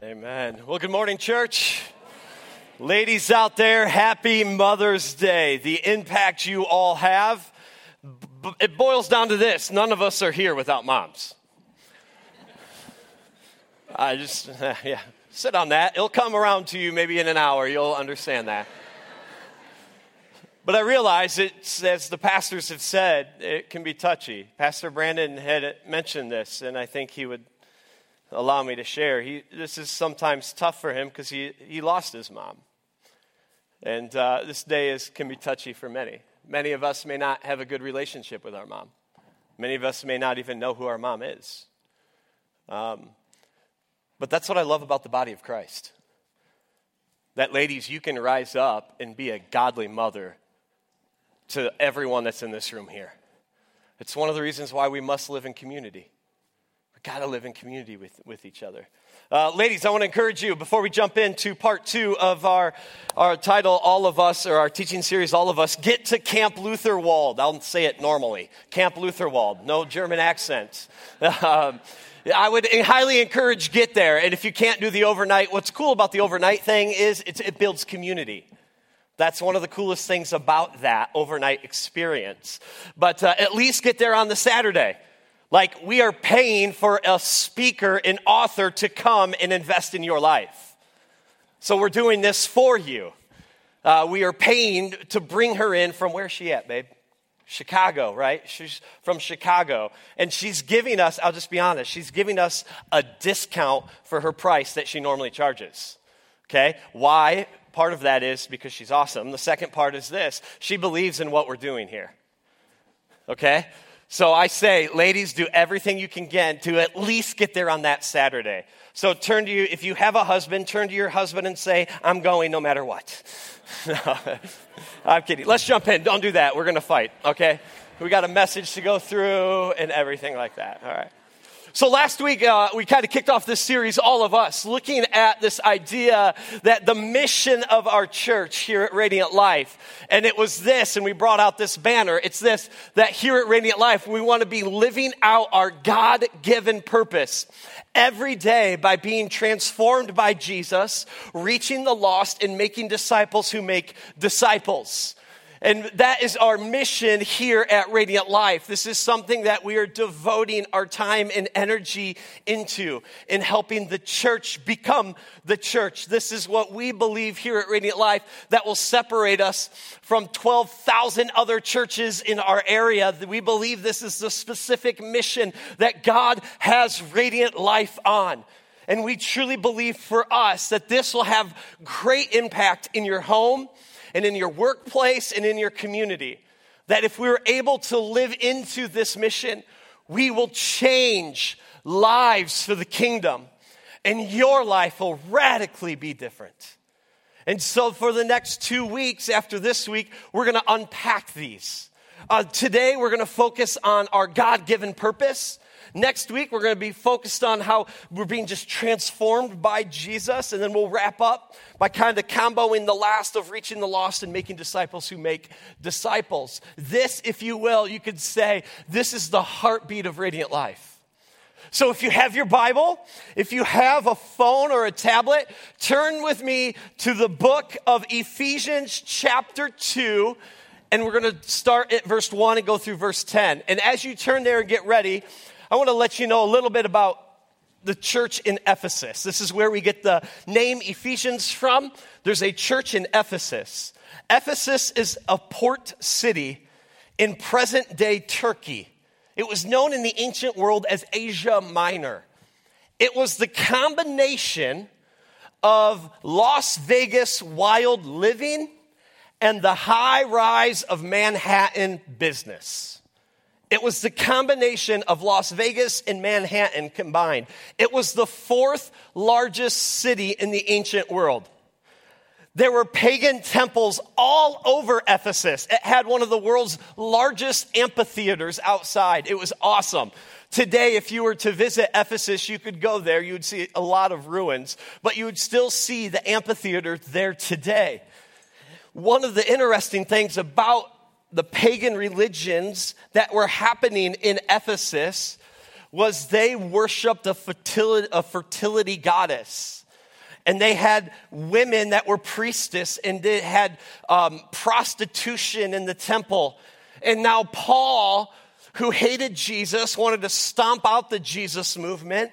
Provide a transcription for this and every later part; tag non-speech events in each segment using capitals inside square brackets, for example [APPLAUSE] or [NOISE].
Amen. Well, good morning, church. Ladies out there, happy Mother's Day. The impact you all have, it boils down to this none of us are here without moms. I just, [LAUGHS] yeah, sit on that. It'll come around to you maybe in an hour. You'll understand that. But I realize it's, as the pastors have said, it can be touchy. Pastor Brandon had mentioned this, and I think he would allow me to share. He, this is sometimes tough for him because he, he lost his mom. And uh, this day is, can be touchy for many. Many of us may not have a good relationship with our mom. Many of us may not even know who our mom is. Um, but that's what I love about the body of Christ. That, ladies, you can rise up and be a godly mother to everyone that's in this room here. It's one of the reasons why we must live in community. Got to live in community with, with each other. Uh, ladies, I want to encourage you before we jump into part two of our, our title, All of Us, or our teaching series, All of Us, get to Camp Lutherwald. I'll say it normally Camp Lutherwald, no German accent. Um, I would highly encourage get there. And if you can't do the overnight, what's cool about the overnight thing is it builds community. That's one of the coolest things about that overnight experience. But uh, at least get there on the Saturday. Like we are paying for a speaker, an author to come and invest in your life. So we're doing this for you. Uh, we are paying to bring her in from where's she at, babe? Chicago, right? She's from Chicago. And she's giving us, I'll just be honest, she's giving us a discount for her price that she normally charges. Okay? Why? Part of that is because she's awesome. The second part is this she believes in what we're doing here. Okay? So I say, ladies, do everything you can get to at least get there on that Saturday. So turn to you, if you have a husband, turn to your husband and say, I'm going no matter what. [LAUGHS] I'm kidding. Let's jump in. Don't do that. We're going to fight, okay? We got a message to go through and everything like that. All right. So last week, uh, we kind of kicked off this series, all of us, looking at this idea that the mission of our church here at Radiant Life, and it was this, and we brought out this banner. It's this, that here at Radiant Life, we want to be living out our God given purpose every day by being transformed by Jesus, reaching the lost, and making disciples who make disciples. And that is our mission here at Radiant Life. This is something that we are devoting our time and energy into in helping the church become the church. This is what we believe here at Radiant Life that will separate us from 12,000 other churches in our area. We believe this is the specific mission that God has Radiant Life on. And we truly believe for us that this will have great impact in your home and in your workplace and in your community. That if we're able to live into this mission, we will change lives for the kingdom, and your life will radically be different. And so, for the next two weeks after this week, we're to unpack these. Uh, today, we're to focus on our God given purpose Next week, we're going to be focused on how we're being just transformed by Jesus. And then we'll wrap up by kind of comboing the last of reaching the lost and making disciples who make disciples. This, if you will, you could say, this is the heartbeat of Radiant Life. So if you have your Bible, if you have a phone or a tablet, turn with me to the book of Ephesians, chapter 2. And we're going to start at verse 1 and go through verse 10. And as you turn there and get ready, I want to let you know a little bit about the church in Ephesus. This is where we get the name Ephesians from. There's a church in Ephesus. Ephesus is a port city in present day Turkey. It was known in the ancient world as Asia Minor. It was the combination of Las Vegas wild living and the high rise of Manhattan business. It was the combination of Las Vegas and Manhattan combined. It was the fourth largest city in the ancient world. There were pagan temples all over Ephesus. It had one of the world's largest amphitheaters outside. It was awesome. Today, if you were to visit Ephesus, you could go there. You would see a lot of ruins, but you would still see the amphitheater there today. One of the interesting things about the pagan religions that were happening in Ephesus was they worshiped a fertility, a fertility goddess. and they had women that were priestess and they had um, prostitution in the temple. And now Paul, who hated Jesus, wanted to stomp out the Jesus movement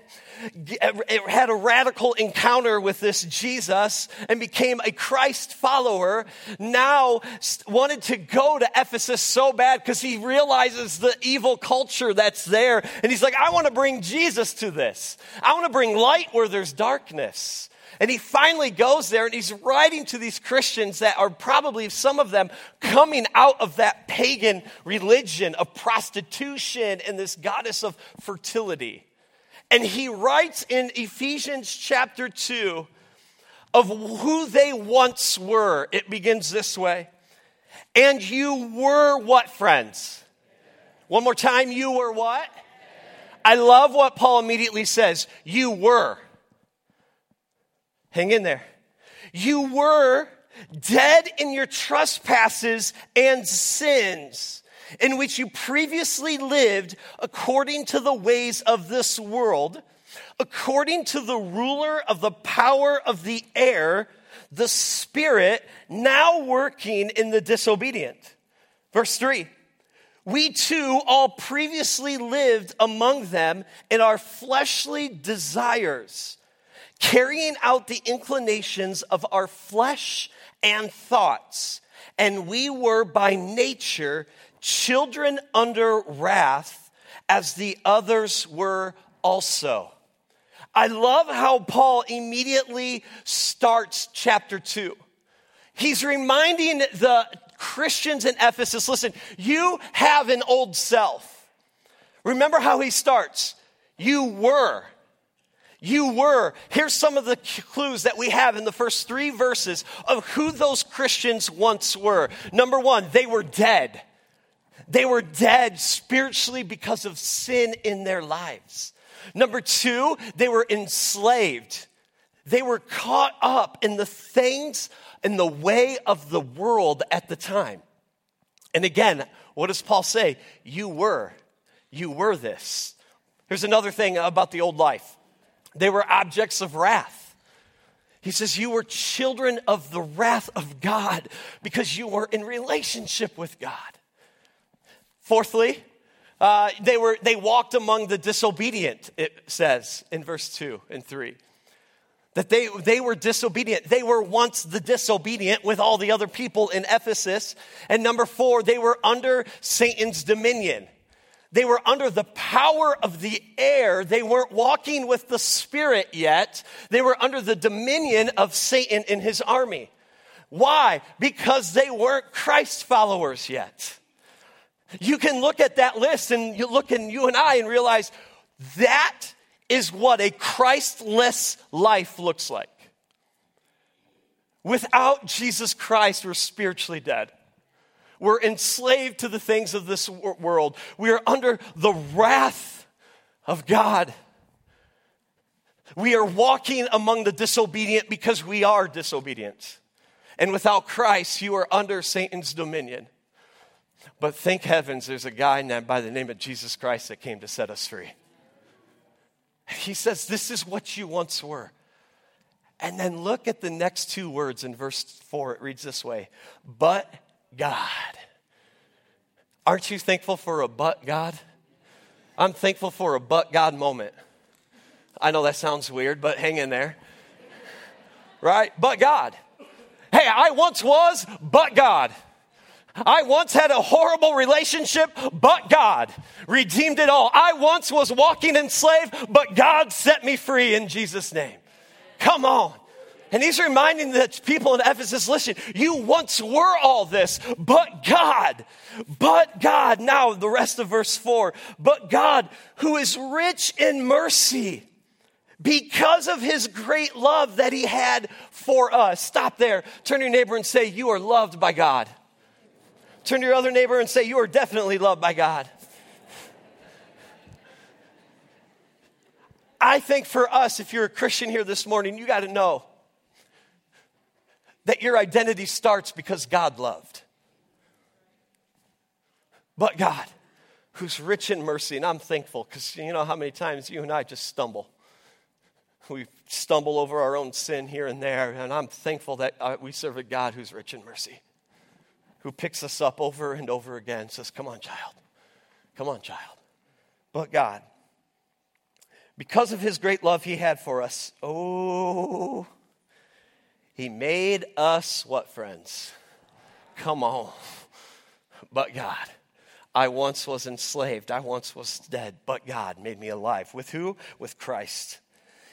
had a radical encounter with this Jesus and became a Christ follower, now wanted to go to Ephesus so bad because he realizes the evil culture that's there. And he's like, I want to bring Jesus to this. I want to bring light where there's darkness. And he finally goes there and he's writing to these Christians that are probably some of them coming out of that pagan religion of prostitution and this goddess of fertility. And he writes in Ephesians chapter 2 of who they once were. It begins this way. And you were what, friends? One more time, you were what? I love what Paul immediately says. You were. Hang in there. You were dead in your trespasses and sins in which you previously lived according to the ways of this world, according to the ruler of the power of the air, the Spirit now working in the disobedient. Verse 3 We too all previously lived among them in our fleshly desires, carrying out the inclinations of our flesh and thoughts. And we were by nature children under wrath as the others were also. I love how Paul immediately starts chapter 2. He's reminding the Christians in Ephesus listen, you have an old self. Remember how he starts. You were. You were. Here's some of the clues that we have in the first three verses of who those Christians once were. Number one, they were dead. They were dead spiritually because of sin in their lives. Number two, they were enslaved. They were caught up in the things in the way of the world at the time. And again, what does Paul say? You were. You were this. Here's another thing about the old life they were objects of wrath. He says, You were children of the wrath of God because you were in relationship with God. Fourthly, uh, they, were, they walked among the disobedient, it says in verse 2 and 3. That they, they were disobedient. They were once the disobedient with all the other people in Ephesus. And number four, they were under Satan's dominion. They were under the power of the air. They weren't walking with the Spirit yet. They were under the dominion of Satan and his army. Why? Because they weren't Christ followers yet. You can look at that list and you look in you and I and realize that is what a Christless life looks like. Without Jesus Christ, we're spiritually dead. We're enslaved to the things of this world. We are under the wrath of God. We are walking among the disobedient because we are disobedient. And without Christ, you are under Satan's dominion. But thank heavens there's a guy by the name of Jesus Christ that came to set us free. He says, This is what you once were. And then look at the next two words in verse 4. It reads this way But God. Aren't you thankful for a but God? I'm thankful for a but God moment. I know that sounds weird, but hang in there. Right? But God. Hey, I once was, but God. I once had a horrible relationship, but God redeemed it all. I once was walking enslaved, but God set me free in Jesus' name. Come on. And he's reminding the people in Ephesus listen, you once were all this, but God, but God. Now, the rest of verse 4 but God, who is rich in mercy, because of his great love that he had for us. Stop there. Turn to your neighbor and say, You are loved by God. Turn to your other neighbor and say, You are definitely loved by God. I think for us, if you're a Christian here this morning, you got to know that your identity starts because God loved. But God, who's rich in mercy, and I'm thankful because you know how many times you and I just stumble. We stumble over our own sin here and there, and I'm thankful that uh, we serve a God who's rich in mercy, who picks us up over and over again says, Come on, child. Come on, child. But God, because of his great love he had for us, oh, he made us what, friends? Come on. But God. I once was enslaved. I once was dead, but God made me alive. With who? With Christ.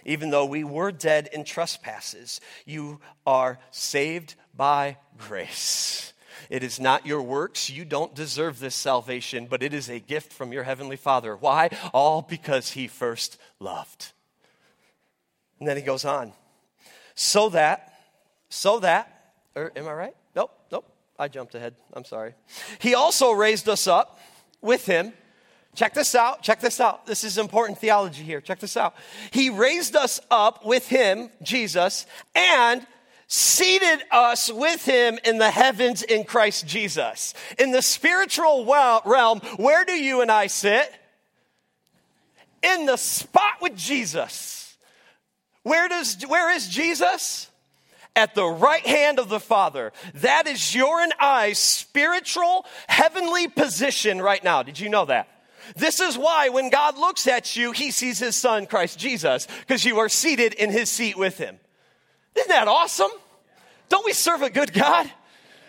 Even though we were dead in trespasses, you are saved by grace. It is not your works. You don't deserve this salvation, but it is a gift from your heavenly Father. Why? All because He first loved. And then He goes on. So that, so that, or am I right? Nope, nope. I jumped ahead. I'm sorry. He also raised us up with him. Check this out. Check this out. This is important theology here. Check this out. He raised us up with him, Jesus, and seated us with him in the heavens in Christ Jesus. In the spiritual realm, where do you and I sit? In the spot with Jesus. Where does where is Jesus? at the right hand of the Father. That is your and I's spiritual, heavenly position right now. Did you know that? This is why when God looks at you, he sees his son, Christ Jesus, because you are seated in his seat with him. Isn't that awesome? Don't we serve a good God?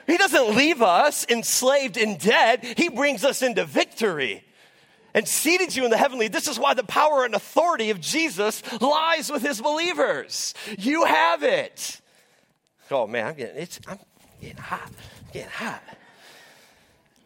He doesn't leave us enslaved and dead, he brings us into victory and seated you in the heavenly. This is why the power and authority of Jesus lies with his believers. You have it. Oh man, I'm getting it's I'm getting hot. I'm getting hot.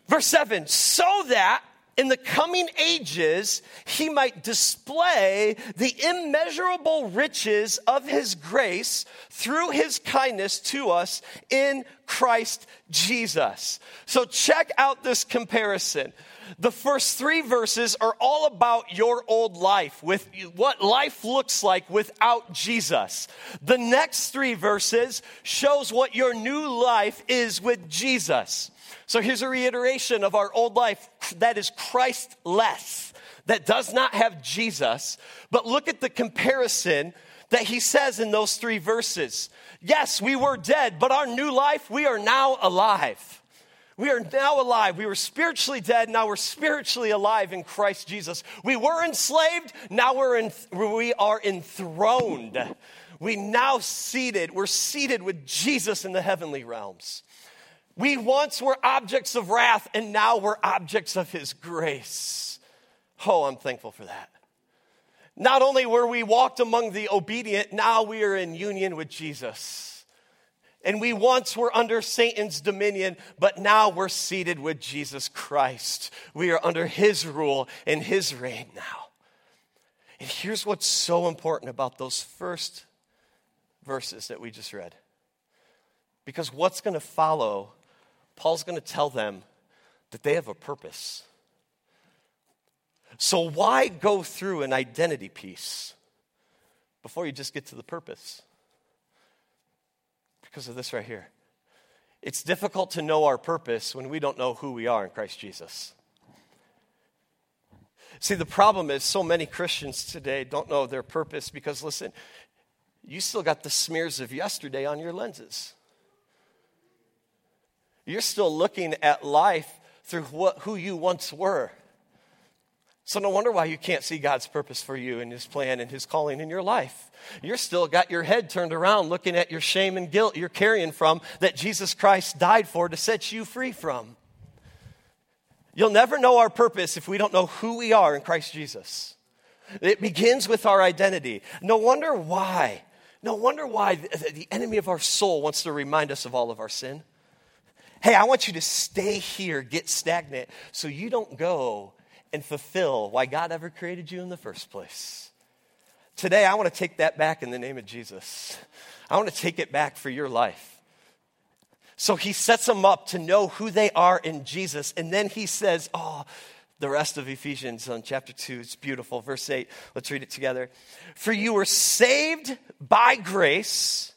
Verse 7 so that in the coming ages he might display the immeasurable riches of his grace through his kindness to us in Christ Jesus. So check out this comparison. The first three verses are all about your old life, with what life looks like without Jesus. The next three verses shows what your new life is with Jesus. So here's a reiteration of our old life that is Christ-less, that does not have Jesus. But look at the comparison that he says in those three verses. Yes, we were dead, but our new life, we are now alive. We are now alive. We were spiritually dead. Now we're spiritually alive in Christ Jesus. We were enslaved. Now we're in, we are enthroned. We now seated. We're seated with Jesus in the heavenly realms. We once were objects of wrath, and now we're objects of His grace. Oh, I'm thankful for that. Not only were we walked among the obedient, now we are in union with Jesus. And we once were under Satan's dominion, but now we're seated with Jesus Christ. We are under his rule and his reign now. And here's what's so important about those first verses that we just read. Because what's going to follow, Paul's going to tell them that they have a purpose. So, why go through an identity piece before you just get to the purpose? Because of this right here. It's difficult to know our purpose when we don't know who we are in Christ Jesus. See, the problem is so many Christians today don't know their purpose because, listen, you still got the smears of yesterday on your lenses. You're still looking at life through what, who you once were. So, no wonder why you can't see God's purpose for you and His plan and His calling in your life. You're still got your head turned around looking at your shame and guilt you're carrying from that Jesus Christ died for to set you free from. You'll never know our purpose if we don't know who we are in Christ Jesus. It begins with our identity. No wonder why. No wonder why the enemy of our soul wants to remind us of all of our sin. Hey, I want you to stay here, get stagnant, so you don't go and fulfill why God ever created you in the first place. Today, I want to take that back in the name of Jesus. I want to take it back for your life. So he sets them up to know who they are in Jesus. And then he says, Oh, the rest of Ephesians on chapter 2, it's beautiful. Verse 8, let's read it together. For you were saved by grace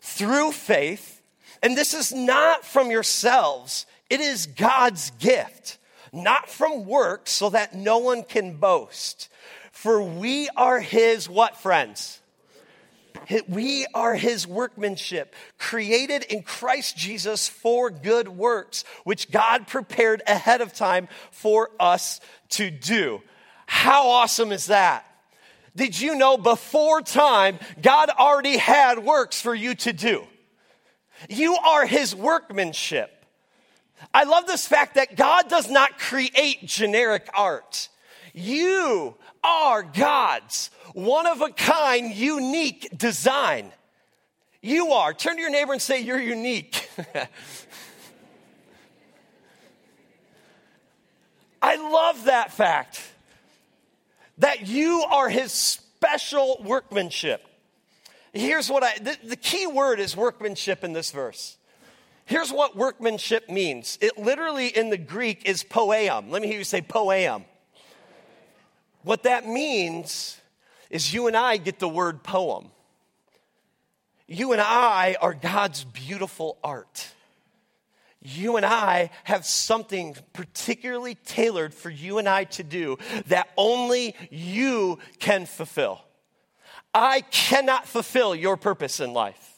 through faith, and this is not from yourselves. It is God's gift, not from works, so that no one can boast. For we are his what, friends? We are his workmanship, created in Christ Jesus for good works, which God prepared ahead of time for us to do. How awesome is that? Did you know before time, God already had works for you to do? You are his workmanship. I love this fact that God does not create generic art. You are God's one of a kind, unique design. You are. Turn to your neighbor and say, You're unique. [LAUGHS] I love that fact that you are his special workmanship. Here's what I, the, the, key word is workmanship in this verse. Here's what workmanship means it literally in the Greek is poem. Let me hear you say poem. What that means is you and I get the word poem. You and I are God's beautiful art. You and I have something particularly tailored for you and I to do that only you can fulfill. I cannot fulfill your purpose in life.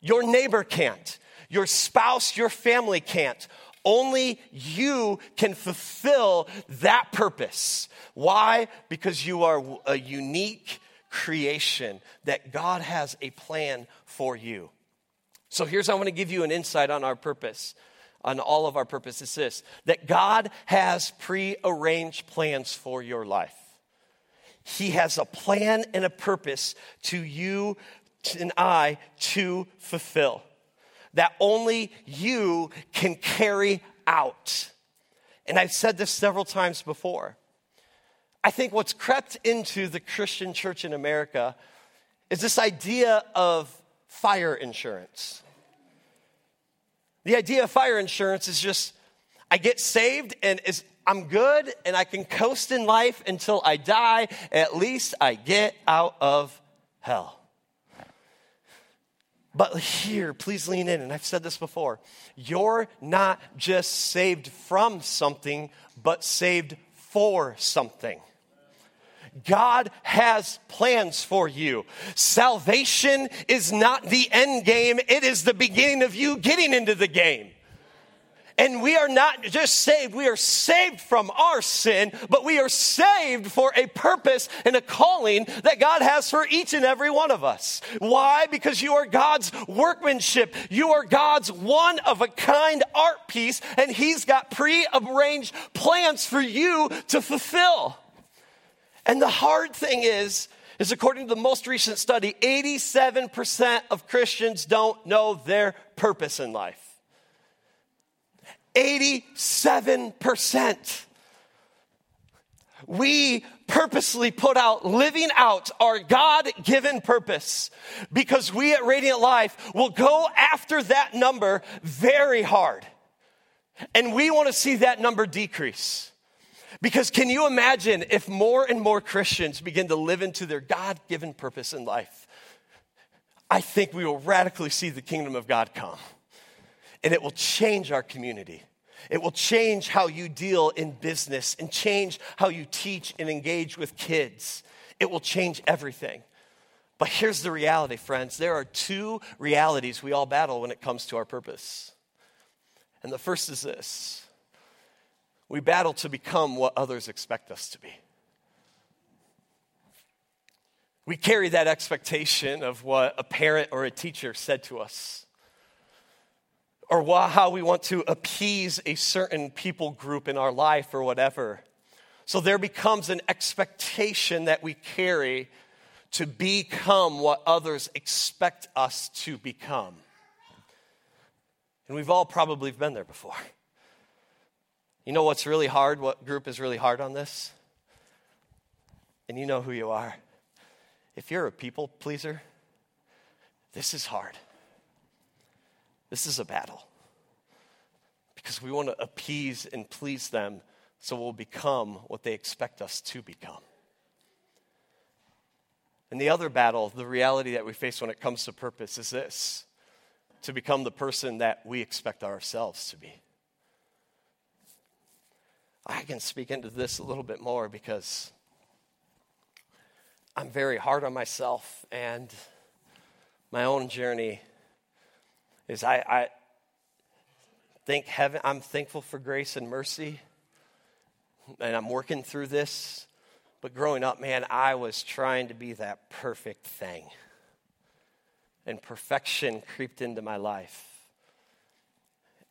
Your neighbor can't. Your spouse, your family can't. Only you can fulfill that purpose. Why? Because you are a unique creation that God has a plan for you. So here's I want to give you an insight on our purpose, on all of our purposes this that God has pre-arranged plans for your life. He has a plan and a purpose to you and I to fulfill that only you can carry out. And I've said this several times before. I think what's crept into the Christian church in America is this idea of fire insurance. The idea of fire insurance is just I get saved and I'm good and I can coast in life until I die. At least I get out of hell. But here, please lean in, and I've said this before. You're not just saved from something, but saved for something. God has plans for you. Salvation is not the end game, it is the beginning of you getting into the game. And we are not just saved, we are saved from our sin, but we are saved for a purpose and a calling that God has for each and every one of us. Why? Because you are God's workmanship. You are God's one of a kind art piece, and He's got pre arranged plans for you to fulfill. And the hard thing is, is according to the most recent study, 87% of Christians don't know their purpose in life. 87%. We purposely put out living out our God given purpose because we at Radiant Life will go after that number very hard. And we want to see that number decrease. Because can you imagine if more and more Christians begin to live into their God given purpose in life? I think we will radically see the kingdom of God come and it will change our community. It will change how you deal in business and change how you teach and engage with kids. It will change everything. But here's the reality, friends there are two realities we all battle when it comes to our purpose. And the first is this we battle to become what others expect us to be. We carry that expectation of what a parent or a teacher said to us or how we want to appease a certain people group in our life or whatever. So there becomes an expectation that we carry to become what others expect us to become. And we've all probably been there before. You know what's really hard? What group is really hard on this? And you know who you are. If you're a people pleaser, this is hard. This is a battle because we want to appease and please them so we'll become what they expect us to become. And the other battle, the reality that we face when it comes to purpose, is this to become the person that we expect ourselves to be. I can speak into this a little bit more because I'm very hard on myself, and my own journey is I, I think heaven, I'm thankful for grace and mercy, and I'm working through this. But growing up, man, I was trying to be that perfect thing. And perfection creeped into my life.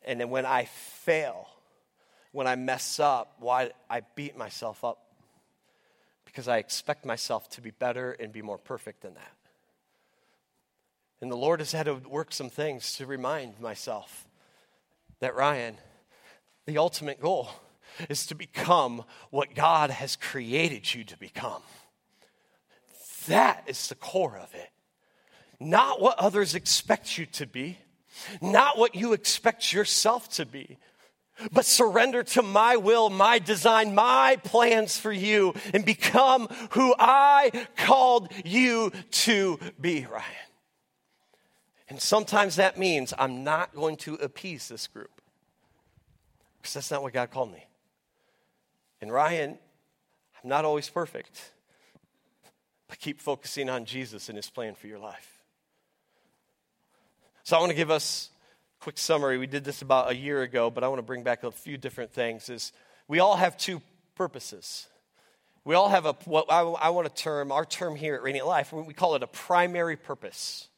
And then when I fail, when I mess up, why I beat myself up because I expect myself to be better and be more perfect than that. And the Lord has had to work some things to remind myself that, Ryan, the ultimate goal is to become what God has created you to become. That is the core of it. Not what others expect you to be, not what you expect yourself to be, but surrender to my will, my design, my plans for you, and become who I called you to be, Ryan. And sometimes that means I'm not going to appease this group because that's not what God called me. And Ryan, I'm not always perfect, but keep focusing on Jesus and his plan for your life. So I want to give us a quick summary. We did this about a year ago, but I want to bring back a few different things. Is we all have two purposes. We all have a what I, I want to term our term here at Radiant Life. We call it a primary purpose.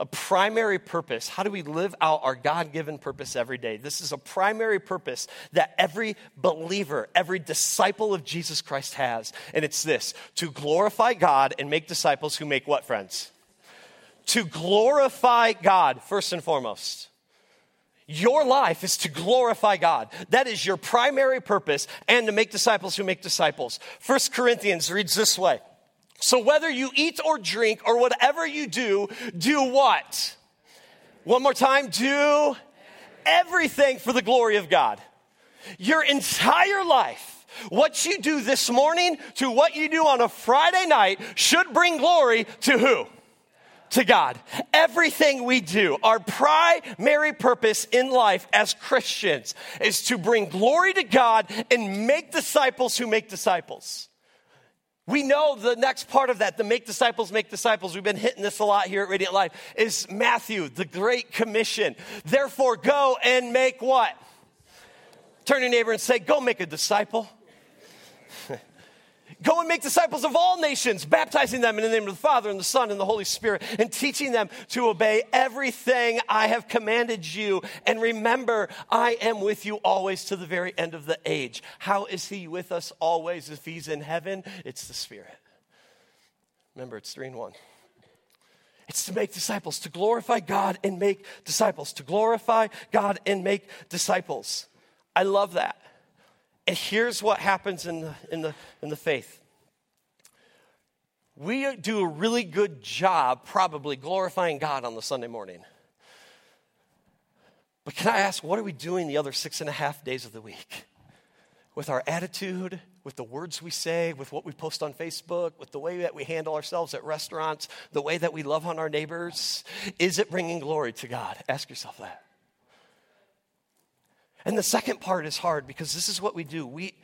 A primary purpose. How do we live out our God given purpose every day? This is a primary purpose that every believer, every disciple of Jesus Christ has. And it's this to glorify God and make disciples who make what, friends? To glorify God, first and foremost. Your life is to glorify God. That is your primary purpose and to make disciples who make disciples. First Corinthians reads this way. So whether you eat or drink or whatever you do, do what? One more time, do everything for the glory of God. Your entire life, what you do this morning to what you do on a Friday night should bring glory to who? to God. Everything we do, our primary purpose in life as Christians is to bring glory to God and make disciples who make disciples. We know the next part of that, the make disciples, make disciples. We've been hitting this a lot here at Radiant Life, is Matthew, the Great Commission. Therefore, go and make what? Turn your neighbor and say, Go make a disciple. Go and make disciples of all nations, baptizing them in the name of the Father and the Son and the Holy Spirit, and teaching them to obey everything I have commanded you. And remember, I am with you always to the very end of the age. How is He with us always if He's in heaven? It's the Spirit. Remember, it's three in one. It's to make disciples, to glorify God and make disciples, to glorify God and make disciples. I love that. And here's what happens in the, in the, in the faith we do a really good job, probably, glorifying God on the Sunday morning. But can I ask, what are we doing the other six and a half days of the week? With our attitude, with the words we say, with what we post on Facebook, with the way that we handle ourselves at restaurants, the way that we love on our neighbors, is it bringing glory to God? Ask yourself that. And the second part is hard because this is what we do. We,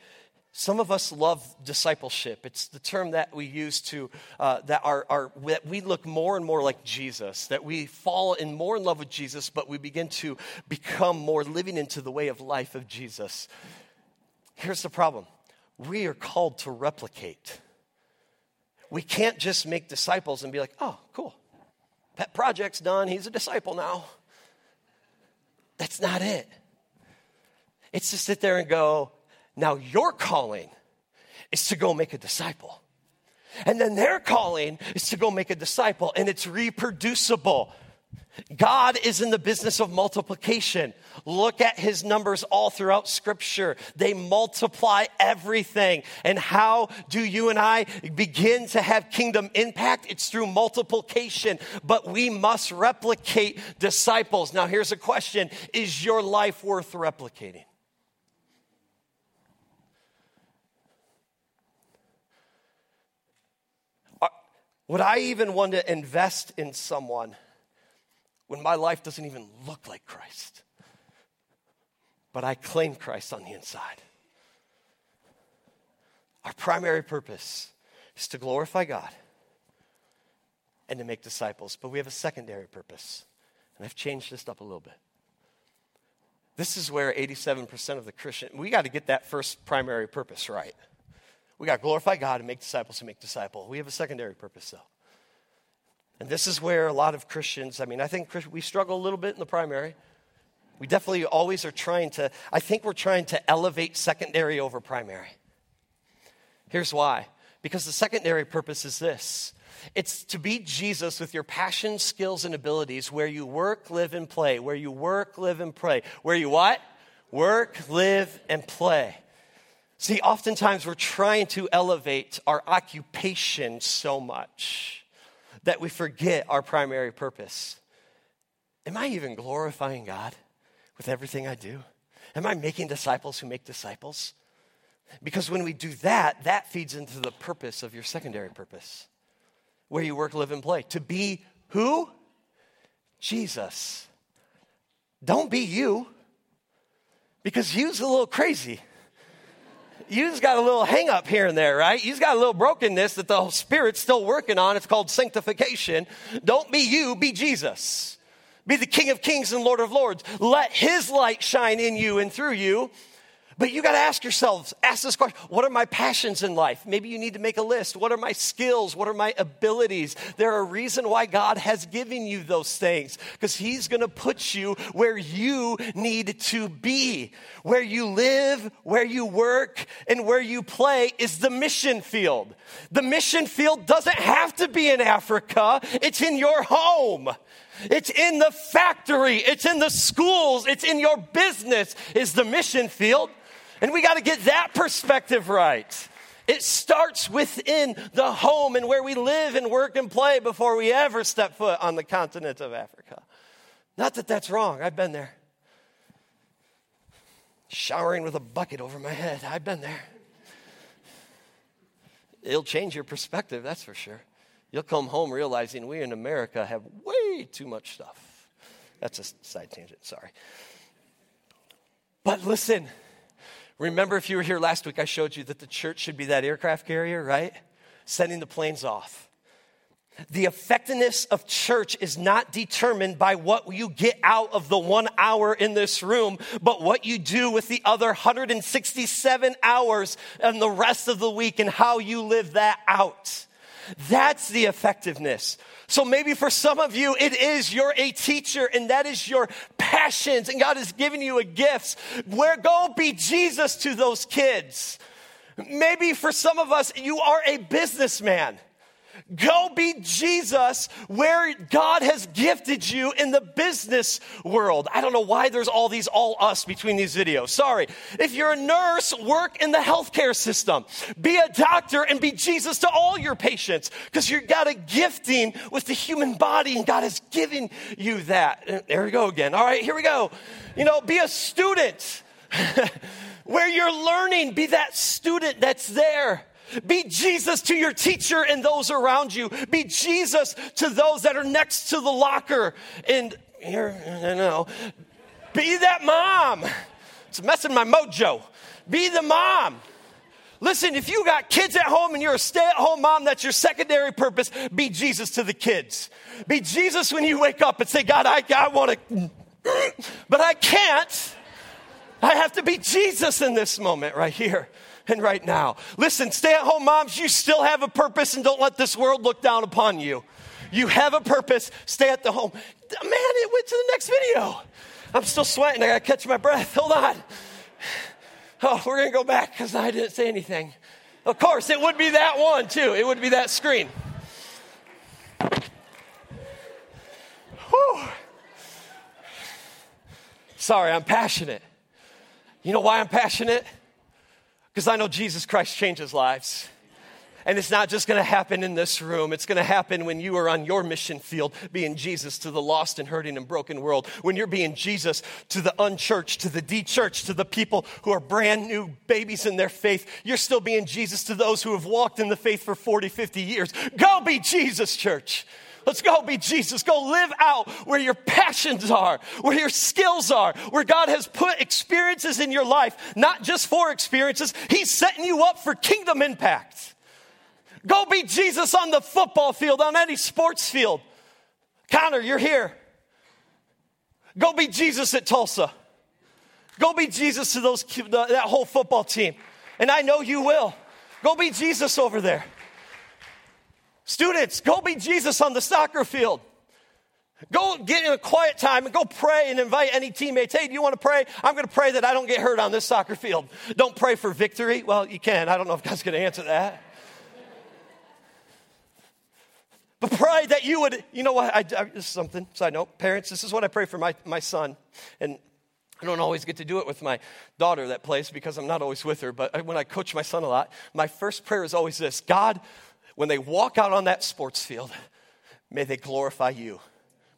some of us love discipleship. It's the term that we use to, uh, that, our, our, that we look more and more like Jesus, that we fall in more in love with Jesus, but we begin to become more living into the way of life of Jesus. Here's the problem we are called to replicate. We can't just make disciples and be like, oh, cool. Pet project's done. He's a disciple now. That's not it. It's to sit there and go, now your calling is to go make a disciple. And then their calling is to go make a disciple, and it's reproducible. God is in the business of multiplication. Look at his numbers all throughout scripture. They multiply everything. And how do you and I begin to have kingdom impact? It's through multiplication, but we must replicate disciples. Now, here's a question Is your life worth replicating? Would I even want to invest in someone when my life doesn't even look like Christ? But I claim Christ on the inside. Our primary purpose is to glorify God and to make disciples. But we have a secondary purpose. And I've changed this up a little bit. This is where 87% of the Christian, we got to get that first primary purpose right. We got to glorify God and make disciples and make disciple. We have a secondary purpose though. And this is where a lot of Christians, I mean, I think we struggle a little bit in the primary. We definitely always are trying to, I think we're trying to elevate secondary over primary. Here's why because the secondary purpose is this it's to be Jesus with your passion, skills, and abilities where you work, live, and play. Where you work, live, and play. Where you what? Work, live, and play. See, oftentimes we're trying to elevate our occupation so much that we forget our primary purpose. Am I even glorifying God with everything I do? Am I making disciples who make disciples? Because when we do that, that feeds into the purpose of your secondary purpose where you work, live, and play. To be who? Jesus. Don't be you, because you's a little crazy. You've got a little hang up here and there, right? You've got a little brokenness that the Spirit's still working on. It's called sanctification. Don't be you, be Jesus. Be the King of Kings and Lord of Lords. Let His light shine in you and through you but you got to ask yourselves, ask this question what are my passions in life? Maybe you need to make a list. What are my skills? What are my abilities? There are a reason why God has given you those things because He's going to put you where you need to be. Where you live, where you work, and where you play is the mission field. The mission field doesn't have to be in Africa, it's in your home. It's in the factory. It's in the schools. It's in your business is the mission field. And we got to get that perspective right. It starts within the home and where we live and work and play before we ever step foot on the continent of Africa. Not that that's wrong, I've been there. Showering with a bucket over my head, I've been there. It'll change your perspective, that's for sure. You'll come home realizing we in America have way too much stuff. That's a side tangent, sorry. But listen, Remember, if you were here last week, I showed you that the church should be that aircraft carrier, right? Sending the planes off. The effectiveness of church is not determined by what you get out of the one hour in this room, but what you do with the other 167 hours and the rest of the week and how you live that out. That's the effectiveness. So maybe for some of you, it is you're a teacher and that is your passions and God has given you a gift. Where go be Jesus to those kids. Maybe for some of us, you are a businessman. Go be Jesus where God has gifted you in the business world. I don't know why there's all these all us between these videos. Sorry. If you're a nurse, work in the healthcare system. Be a doctor and be Jesus to all your patients because you've got a gifting with the human body and God has given you that. There we go again. All right, here we go. You know, be a student. [LAUGHS] where you're learning, be that student that's there. Be Jesus to your teacher and those around you. Be Jesus to those that are next to the locker. And here, I know. Be that mom. It's messing my mojo. Be the mom. Listen, if you got kids at home and you're a stay at home mom, that's your secondary purpose. Be Jesus to the kids. Be Jesus when you wake up and say, God, I, I want to, but I can't. I have to be Jesus in this moment right here and right now. Listen, stay at home moms, you still have a purpose and don't let this world look down upon you. You have a purpose, stay at the home. Man, it went to the next video. I'm still sweating, I gotta catch my breath. Hold on. Oh, we're gonna go back because I didn't say anything. Of course, it would be that one too, it would be that screen. Whew. Sorry, I'm passionate. You know why I'm passionate? Because I know Jesus Christ changes lives. And it's not just going to happen in this room. It's going to happen when you are on your mission field, being Jesus to the lost and hurting and broken world. When you're being Jesus to the unchurched, to the de-churched, to the people who are brand new babies in their faith. You're still being Jesus to those who have walked in the faith for 40, 50 years. Go be Jesus, church. Let's go be Jesus. Go live out where your passions are, where your skills are, where God has put experiences in your life, not just for experiences. He's setting you up for kingdom impact. Go be Jesus on the football field, on any sports field. Connor, you're here. Go be Jesus at Tulsa. Go be Jesus to those, that whole football team. And I know you will. Go be Jesus over there. Students, go be Jesus on the soccer field. Go get in a quiet time and go pray and invite any teammates. Hey, do you want to pray? I'm going to pray that I don't get hurt on this soccer field. Don't pray for victory. Well, you can. I don't know if God's going to answer that. But pray that you would, you know what? I, I, this is something, side note. Parents, this is what I pray for my, my son. And I don't always get to do it with my daughter that plays because I'm not always with her. But when I coach my son a lot, my first prayer is always this God, when they walk out on that sports field, may they glorify you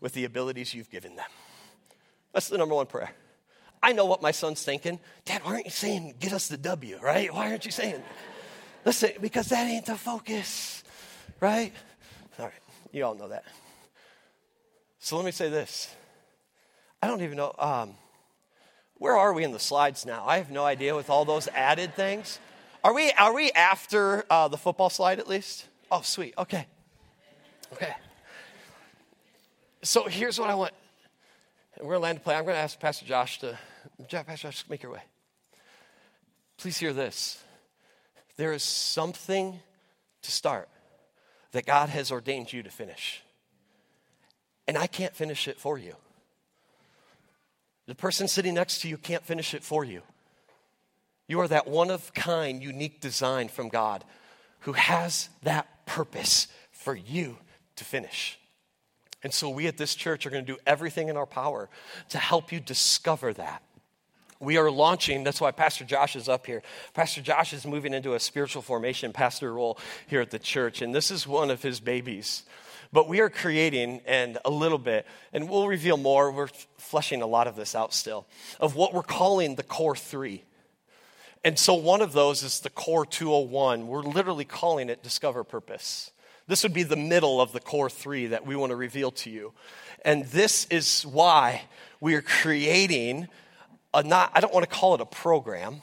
with the abilities you've given them. That's the number one prayer. I know what my son's thinking. Dad, why aren't you saying get us the W, right? Why aren't you saying? Listen, because that ain't the focus, right? All right, you all know that. So let me say this. I don't even know. Um, where are we in the slides now? I have no idea with all those added things. Are we, are we after uh, the football slide at least? Oh, sweet. Okay. Okay. So here's what I want. We're going to land the plane. I'm going to ask Pastor Josh to, Pastor Josh, make your way. Please hear this. There is something to start that God has ordained you to finish. And I can't finish it for you. The person sitting next to you can't finish it for you. You are that one of kind, unique design from God who has that purpose for you to finish. And so, we at this church are going to do everything in our power to help you discover that. We are launching, that's why Pastor Josh is up here. Pastor Josh is moving into a spiritual formation pastor role here at the church, and this is one of his babies. But we are creating, and a little bit, and we'll reveal more, we're fleshing a lot of this out still, of what we're calling the core three. And so one of those is the core 201. We're literally calling it Discover Purpose. This would be the middle of the core three that we want to reveal to you. And this is why we are creating a not, I don't want to call it a program,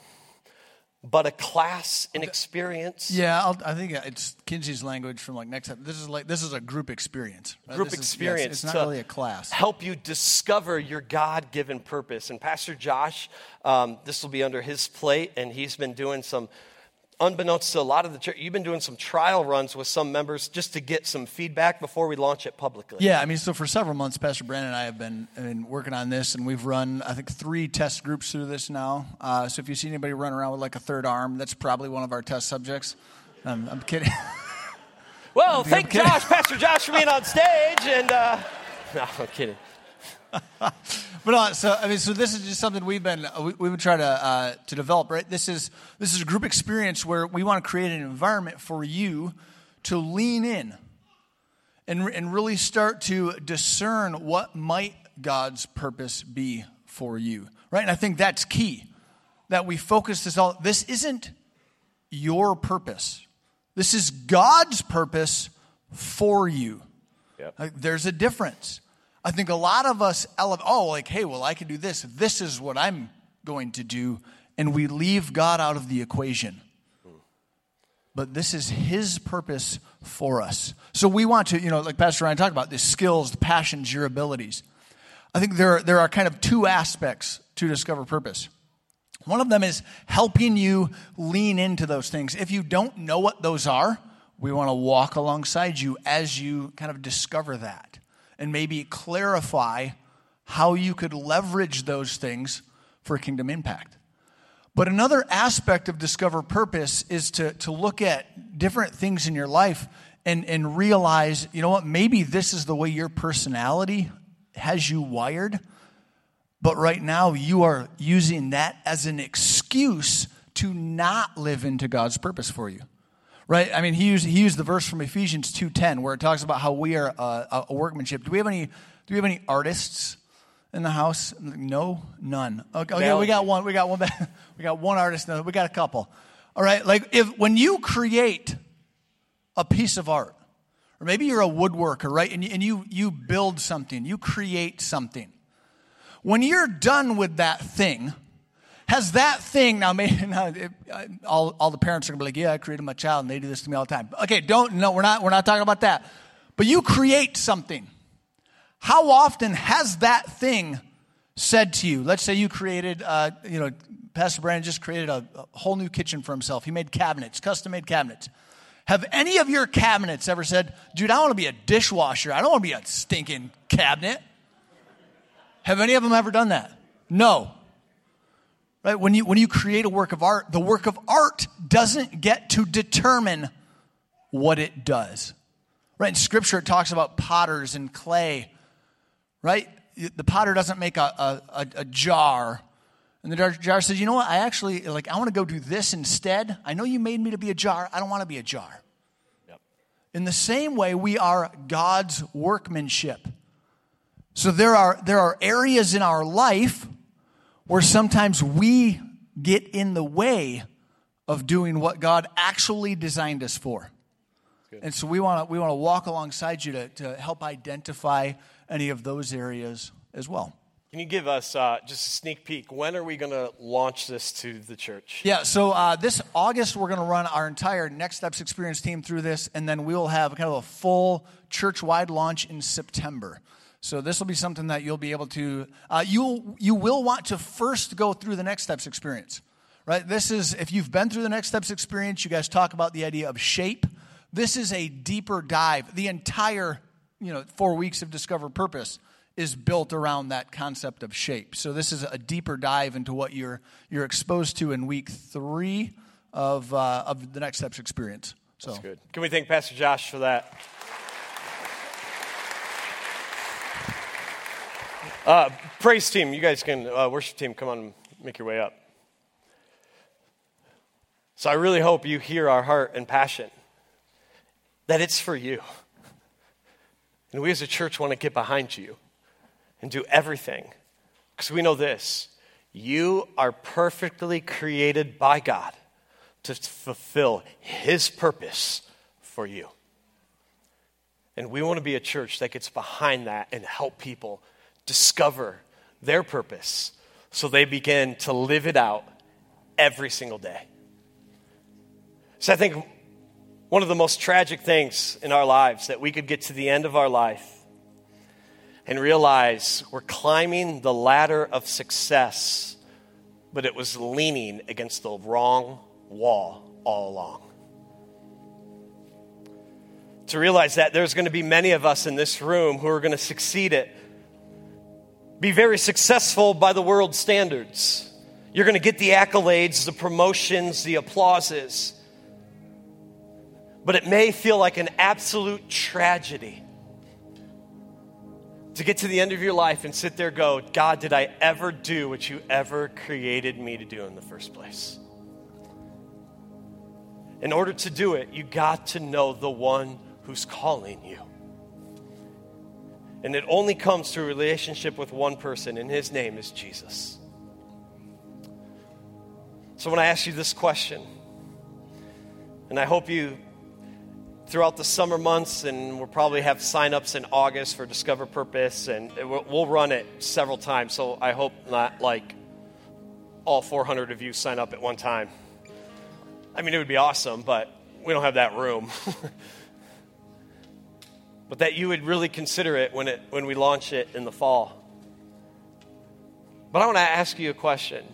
but a class and experience. Yeah, I'll, i think it's Kinsey's language from like next time. This is like this is a group experience. Right? Group this experience. Is, yes, it's not really a class. Help you discover your God-given purpose. And Pastor Josh, um, this will be under his plate, and he's been doing some unbeknownst to a lot of the church, you've been doing some trial runs with some members just to get some feedback before we launch it publicly. Yeah, I mean, so for several months, Pastor Brandon and I have been, been working on this, and we've run, I think, three test groups through this now. Uh, so if you see anybody run around with like a third arm, that's probably one of our test subjects. Um, I'm kidding. Well, [LAUGHS] thank Josh, Pastor Josh, for being on stage, and uh, [LAUGHS] no, I'm kidding. But uh, so I mean, so this is just something we've been uh, we, we've been trying to uh, to develop. Right, this is this is a group experience where we want to create an environment for you to lean in and and really start to discern what might God's purpose be for you. Right, and I think that's key that we focus this all. This isn't your purpose. This is God's purpose for you. Yep. Like, there's a difference. I think a lot of us, oh, like, hey, well, I can do this. This is what I'm going to do. And we leave God out of the equation. But this is His purpose for us. So we want to, you know, like Pastor Ryan talked about, the skills, the passions, your abilities. I think there, there are kind of two aspects to discover purpose. One of them is helping you lean into those things. If you don't know what those are, we want to walk alongside you as you kind of discover that and maybe clarify how you could leverage those things for kingdom impact. But another aspect of discover purpose is to, to look at different things in your life and, and realize, you know what, maybe this is the way your personality has you wired, but right now you are using that as an excuse to not live into God's purpose for you right? I mean, he used, he used the verse from Ephesians 2.10 where it talks about how we are a, a, workmanship. Do we have any, do we have any artists in the house? No, none. Okay, okay we got one. We got one. [LAUGHS] We got one artist. We got a couple. All right. Like if, when you create a piece of art, or maybe you're a woodworker, right? And, and you, you build something, you create something. When you're done with that thing, has that thing now made [LAUGHS] now, it, all, all the parents are gonna be like yeah i created my child and they do this to me all the time. Okay don't no we're not we're not talking about that. But you create something. How often has that thing said to you? Let's say you created uh, you know pastor brandon just created a, a whole new kitchen for himself. He made cabinets custom made cabinets. Have any of your cabinets ever said dude i want to be a dishwasher. I don't want to be a stinking cabinet. Have any of them ever done that? No Right? When you, when you create a work of art, the work of art doesn't get to determine what it does. Right? In Scripture, it talks about potters and clay. Right? The potter doesn't make a, a, a jar. And the jar says, you know what? I actually, like, I want to go do this instead. I know you made me to be a jar. I don't want to be a jar. Yep. In the same way, we are God's workmanship. So there are, there are areas in our life where sometimes we get in the way of doing what God actually designed us for. And so we want to we want to walk alongside you to, to help identify any of those areas as well. Can you give us uh, just a sneak peek? When are we going to launch this to the church? Yeah, so uh, this August, we're going to run our entire Next Steps Experience team through this, and then we'll have kind of a full church wide launch in September. So this will be something that you'll be able to, uh, you'll, you will want to first go through the Next Steps experience, right? This is, if you've been through the Next Steps experience, you guys talk about the idea of shape. This is a deeper dive. The entire, you know, four weeks of Discover Purpose is built around that concept of shape. So this is a deeper dive into what you're, you're exposed to in week three of, uh, of the Next Steps experience. So. That's good. Can we thank Pastor Josh for that? Uh, praise team, you guys can, uh, worship team, come on, make your way up. So I really hope you hear our heart and passion, that it's for you. And we as a church want to get behind you and do everything because we know this you are perfectly created by God to fulfill His purpose for you. And we want to be a church that gets behind that and help people discover their purpose so they begin to live it out every single day. So I think one of the most tragic things in our lives that we could get to the end of our life and realize we're climbing the ladder of success, but it was leaning against the wrong wall all along. To realize that there's going to be many of us in this room who are going to succeed at be very successful by the world standards. You're going to get the accolades, the promotions, the applauses. But it may feel like an absolute tragedy to get to the end of your life and sit there go, God, did I ever do what you ever created me to do in the first place? In order to do it, you got to know the one who's calling you. And it only comes through relationship with one person, and his name is Jesus. So when I ask you this question, and I hope you throughout the summer months, and we'll probably have signups in August for Discover Purpose, and we'll run it several times. So I hope not like all 400 of you sign up at one time. I mean, it would be awesome, but we don't have that room. [LAUGHS] but that you would really consider it when, it when we launch it in the fall. But I want to ask you a question.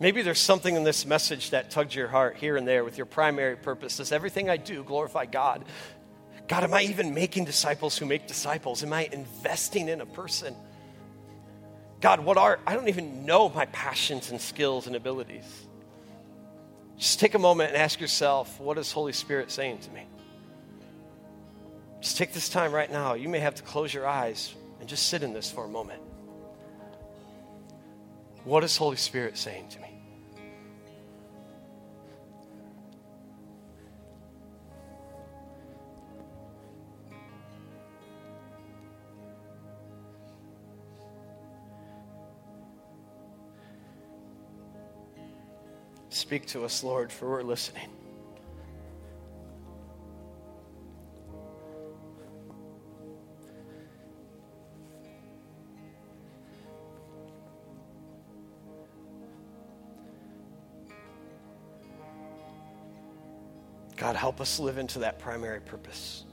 Maybe there's something in this message that tugged your heart here and there with your primary purpose. Does everything I do glorify God? God, am I even making disciples who make disciples? Am I investing in a person? God, what are, I don't even know my passions and skills and abilities. Just take a moment and ask yourself, what is Holy Spirit saying to me? Just take this time right now. You may have to close your eyes and just sit in this for a moment. What is Holy Spirit saying to me? Speak to us, Lord, for we're listening. Help us live into that primary purpose.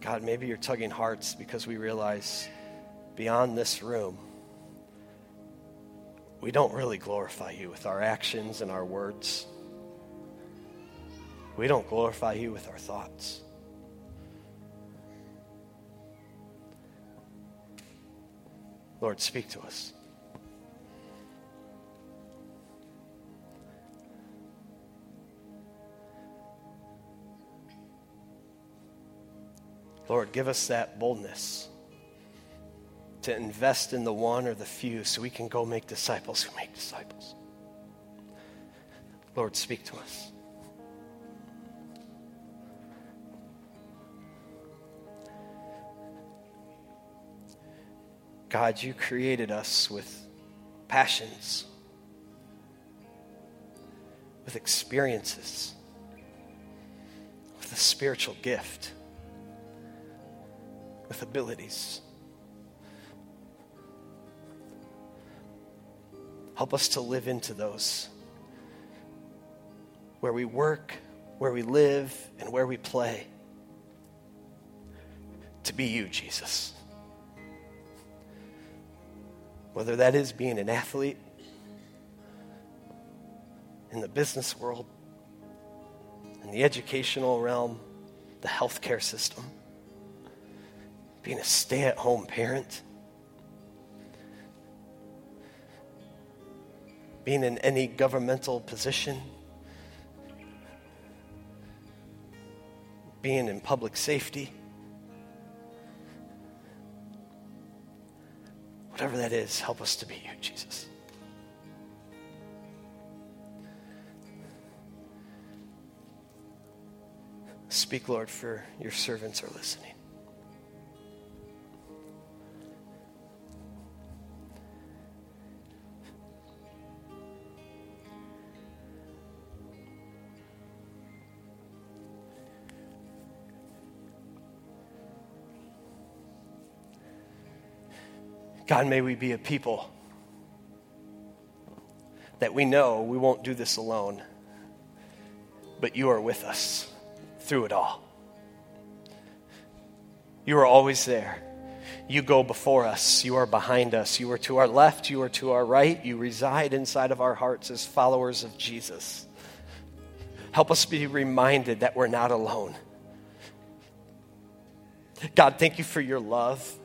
God, maybe you're tugging hearts because we realize beyond this room, we don't really glorify you with our actions and our words. We don't glorify you with our thoughts. Lord, speak to us. Lord, give us that boldness to invest in the one or the few so we can go make disciples who make disciples. Lord, speak to us. God, you created us with passions, with experiences, with a spiritual gift, with abilities. Help us to live into those where we work, where we live, and where we play. To be you, Jesus. Whether that is being an athlete, in the business world, in the educational realm, the healthcare system, being a stay at home parent, being in any governmental position, being in public safety. Whatever that is, help us to be you, Jesus. Speak, Lord, for your servants are listening. God, may we be a people that we know we won't do this alone, but you are with us through it all. You are always there. You go before us. You are behind us. You are to our left. You are to our right. You reside inside of our hearts as followers of Jesus. Help us be reminded that we're not alone. God, thank you for your love.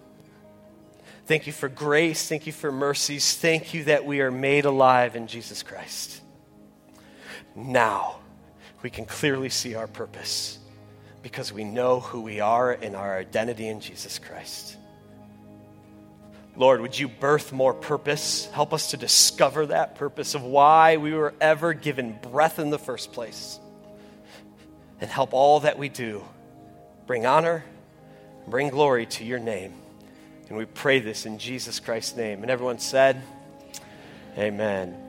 Thank you for grace. Thank you for mercies. Thank you that we are made alive in Jesus Christ. Now we can clearly see our purpose because we know who we are and our identity in Jesus Christ. Lord, would you birth more purpose? Help us to discover that purpose of why we were ever given breath in the first place. And help all that we do bring honor, bring glory to your name. And we pray this in Jesus Christ's name. And everyone said, Amen.